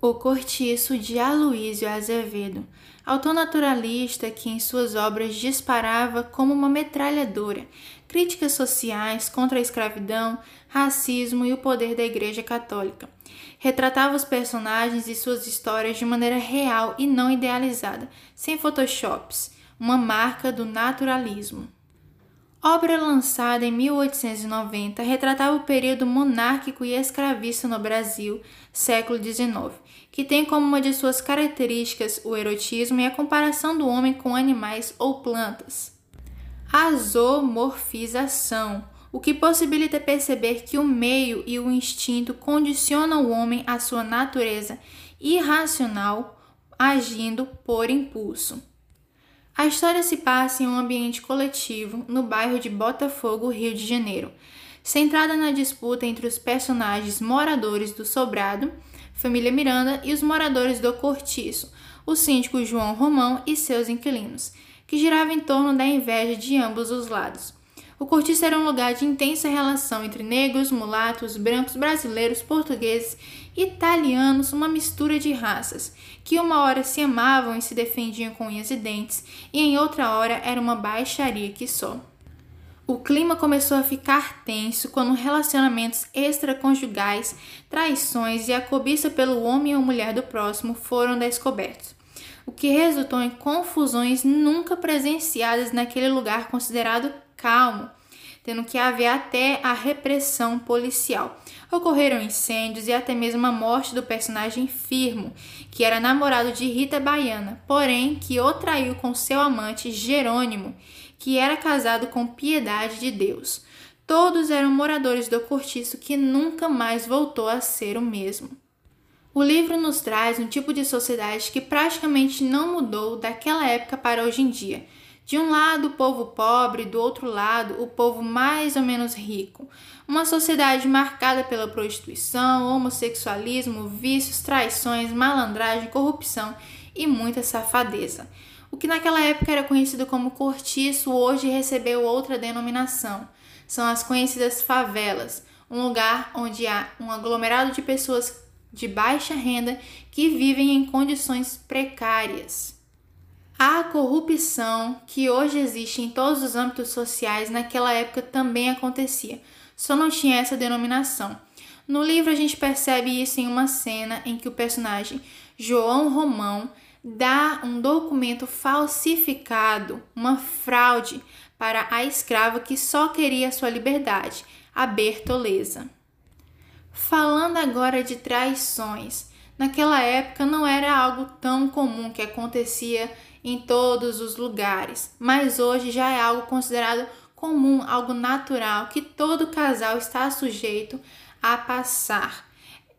O Cortiço de Aloísio Azevedo, autor naturalista que em suas obras disparava como uma metralhadora críticas sociais contra a escravidão, racismo e o poder da Igreja Católica. Retratava os personagens e suas histórias de maneira real e não idealizada, sem photoshops, uma marca do naturalismo. Obra lançada em 1890, retratava o período monárquico e escravista no Brasil, século XIX, que tem como uma de suas características o erotismo e a comparação do homem com animais ou plantas. A zoomorfização, o que possibilita perceber que o meio e o instinto condicionam o homem à sua natureza irracional, agindo por impulso. A história se passa em um ambiente coletivo no bairro de Botafogo, Rio de Janeiro, centrada na disputa entre os personagens moradores do Sobrado, família Miranda, e os moradores do Cortiço, o síndico João Romão e seus inquilinos, que girava em torno da inveja de ambos os lados. O cortiço era um lugar de intensa relação entre negros, mulatos, brancos, brasileiros, portugueses, italianos, uma mistura de raças, que uma hora se amavam e se defendiam com unhas e dentes, e em outra hora era uma baixaria que só. O clima começou a ficar tenso quando relacionamentos extraconjugais, traições e a cobiça pelo homem ou mulher do próximo foram descobertos, o que resultou em confusões nunca presenciadas naquele lugar considerado calmo, tendo que haver até a repressão policial. Ocorreram incêndios e até mesmo a morte do personagem Firmo, que era namorado de Rita Baiana, porém que o traiu com seu amante Jerônimo, que era casado com Piedade de Deus. Todos eram moradores do cortiço que nunca mais voltou a ser o mesmo. O livro nos traz um tipo de sociedade que praticamente não mudou daquela época para hoje em dia de um lado, o povo pobre, do outro lado, o povo mais ou menos rico. Uma sociedade marcada pela prostituição, homossexualismo, vícios, traições, malandragem, corrupção e muita safadeza. O que naquela época era conhecido como cortiço, hoje recebeu outra denominação. São as conhecidas favelas, um lugar onde há um aglomerado de pessoas de baixa renda que vivem em condições precárias. A corrupção que hoje existe em todos os âmbitos sociais naquela época também acontecia, só não tinha essa denominação. No livro a gente percebe isso em uma cena em que o personagem João Romão dá um documento falsificado, uma fraude, para a escrava que só queria sua liberdade, a Bertoleza. Falando agora de traições, naquela época não era algo tão comum que acontecia em todos os lugares, mas hoje já é algo considerado comum, algo natural que todo casal está sujeito a passar.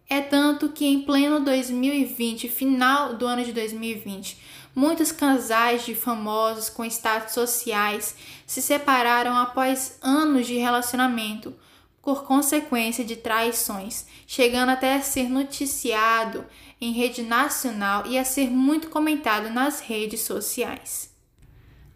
É tanto que em pleno 2020, final do ano de 2020, muitos casais de famosos com status sociais se separaram após anos de relacionamento por consequência de traições, chegando até a ser noticiado em rede nacional e a ser muito comentado nas redes sociais.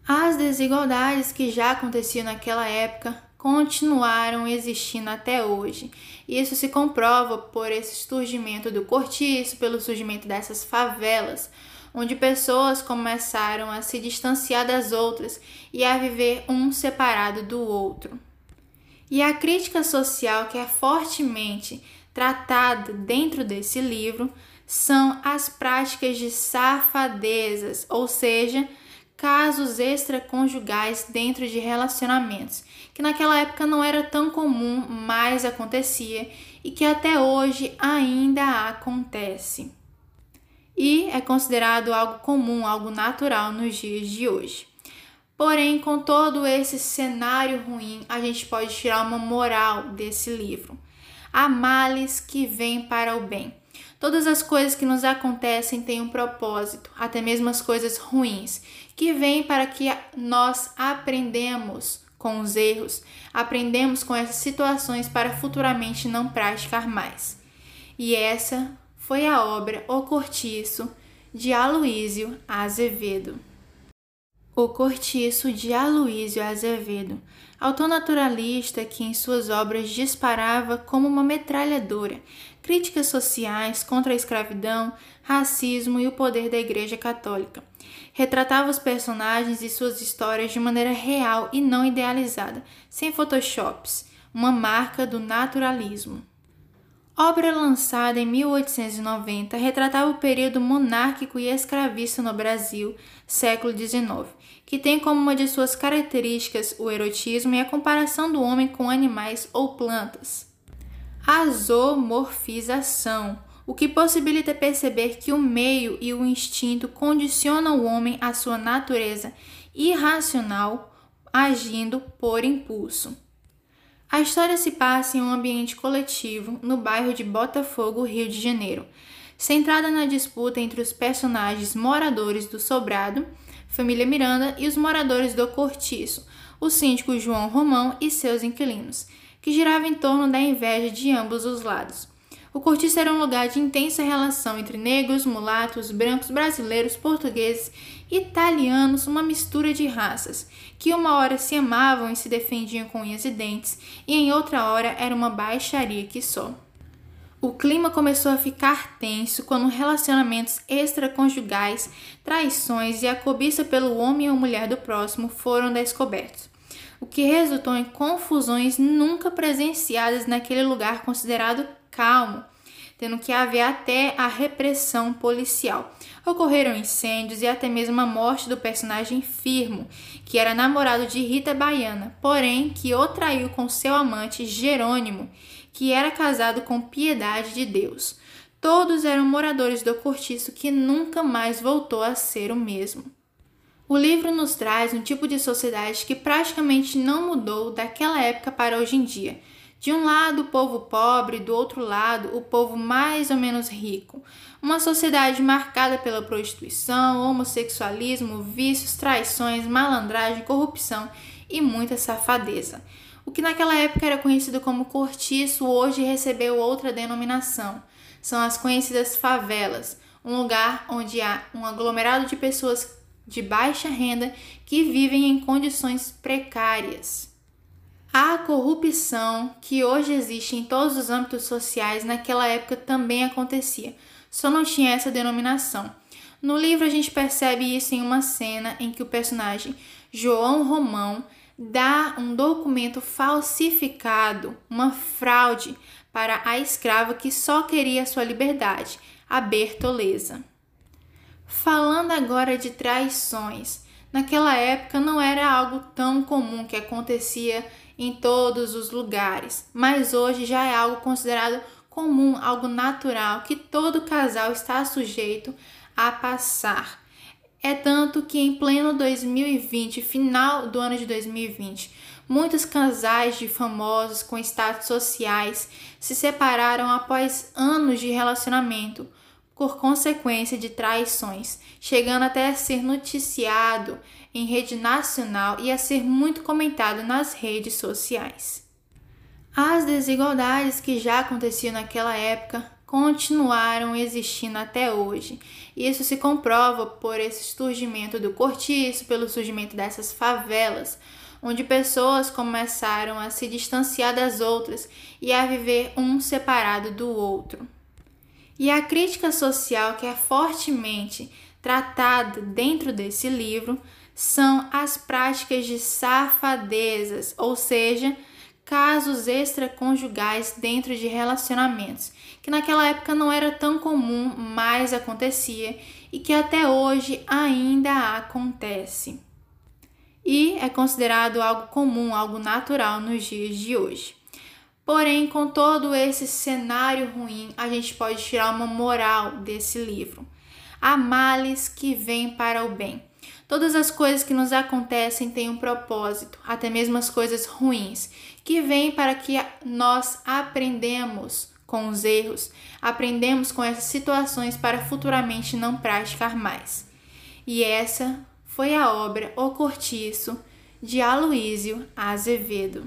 As desigualdades que já aconteciam naquela época continuaram existindo até hoje. Isso se comprova por esse surgimento do cortiço, pelo surgimento dessas favelas, onde pessoas começaram a se distanciar das outras e a viver um separado do outro. E a crítica social que é fortemente tratada dentro desse livro são as práticas de safadezas, ou seja, casos extraconjugais dentro de relacionamentos, que naquela época não era tão comum, mas acontecia e que até hoje ainda acontece. E é considerado algo comum, algo natural nos dias de hoje. Porém, com todo esse cenário ruim, a gente pode tirar uma moral desse livro. Há males que vêm para o bem. Todas as coisas que nos acontecem têm um propósito, até mesmo as coisas ruins, que vêm para que nós aprendemos com os erros, aprendemos com essas situações para futuramente não praticar mais. E essa foi a obra O Cortiço de Aloísio Azevedo. O Cortiço de Aloísio Azevedo, autor naturalista que em suas obras disparava como uma metralhadora críticas sociais contra a escravidão, racismo e o poder da Igreja Católica. Retratava os personagens e suas histórias de maneira real e não idealizada, sem photoshops, uma marca do naturalismo. Obra lançada em 1890, retratava o período monárquico e escravista no Brasil, século XIX, que tem como uma de suas características o erotismo e a comparação do homem com animais ou plantas. A zoomorfização, o que possibilita perceber que o meio e o instinto condicionam o homem à sua natureza irracional, agindo por impulso. A história se passa em um ambiente coletivo no bairro de Botafogo, Rio de Janeiro, centrada na disputa entre os personagens moradores do Sobrado, família Miranda, e os moradores do Cortiço, o síndico João Romão e seus inquilinos, que girava em torno da inveja de ambos os lados. O cortiço era um lugar de intensa relação entre negros, mulatos, brancos, brasileiros, portugueses, italianos, uma mistura de raças, que uma hora se amavam e se defendiam com unhas e dentes, e em outra hora era uma baixaria que só. O clima começou a ficar tenso quando relacionamentos extraconjugais, traições e a cobiça pelo homem ou mulher do próximo foram descobertos, o que resultou em confusões nunca presenciadas naquele lugar considerado calmo, tendo que haver até a repressão policial. Ocorreram incêndios e até mesmo a morte do personagem Firmo, que era namorado de Rita Baiana, porém que o traiu com seu amante Jerônimo, que era casado com Piedade de Deus. Todos eram moradores do cortiço que nunca mais voltou a ser o mesmo. O livro nos traz um tipo de sociedade que praticamente não mudou daquela época para hoje em dia de um lado, o povo pobre, do outro lado, o povo mais ou menos rico. Uma sociedade marcada pela prostituição, homossexualismo, vícios, traições, malandragem, corrupção e muita safadeza. O que naquela época era conhecido como cortiço hoje recebeu outra denominação. São as conhecidas favelas, um lugar onde há um aglomerado de pessoas de baixa renda que vivem em condições precárias. A corrupção que hoje existe em todos os âmbitos sociais naquela época também acontecia, só não tinha essa denominação. No livro a gente percebe isso em uma cena em que o personagem João Romão dá um documento falsificado, uma fraude, para a escrava que só queria sua liberdade, a Bertoleza. Falando agora de traições, naquela época não era algo tão comum que acontecia em todos os lugares, mas hoje já é algo considerado comum, algo natural que todo casal está sujeito a passar. É tanto que em pleno 2020, final do ano de 2020, muitos casais de famosos com status sociais se separaram após anos de relacionamento por consequência de traições, chegando até a ser noticiado em rede nacional e a ser muito comentado nas redes sociais. As desigualdades que já aconteciam naquela época continuaram existindo até hoje. Isso se comprova por esse surgimento do cortiço, pelo surgimento dessas favelas, onde pessoas começaram a se distanciar das outras e a viver um separado do outro. E a crítica social que é fortemente tratada dentro desse livro são as práticas de safadezas, ou seja, casos extraconjugais dentro de relacionamentos, que naquela época não era tão comum, mas acontecia e que até hoje ainda acontece. E é considerado algo comum, algo natural nos dias de hoje. Porém, com todo esse cenário ruim, a gente pode tirar uma moral desse livro. Há males que vêm para o bem. Todas as coisas que nos acontecem têm um propósito, até mesmo as coisas ruins, que vêm para que nós aprendemos com os erros, aprendemos com essas situações para futuramente não praticar mais. E essa foi a obra O Cortiço de Aloísio Azevedo.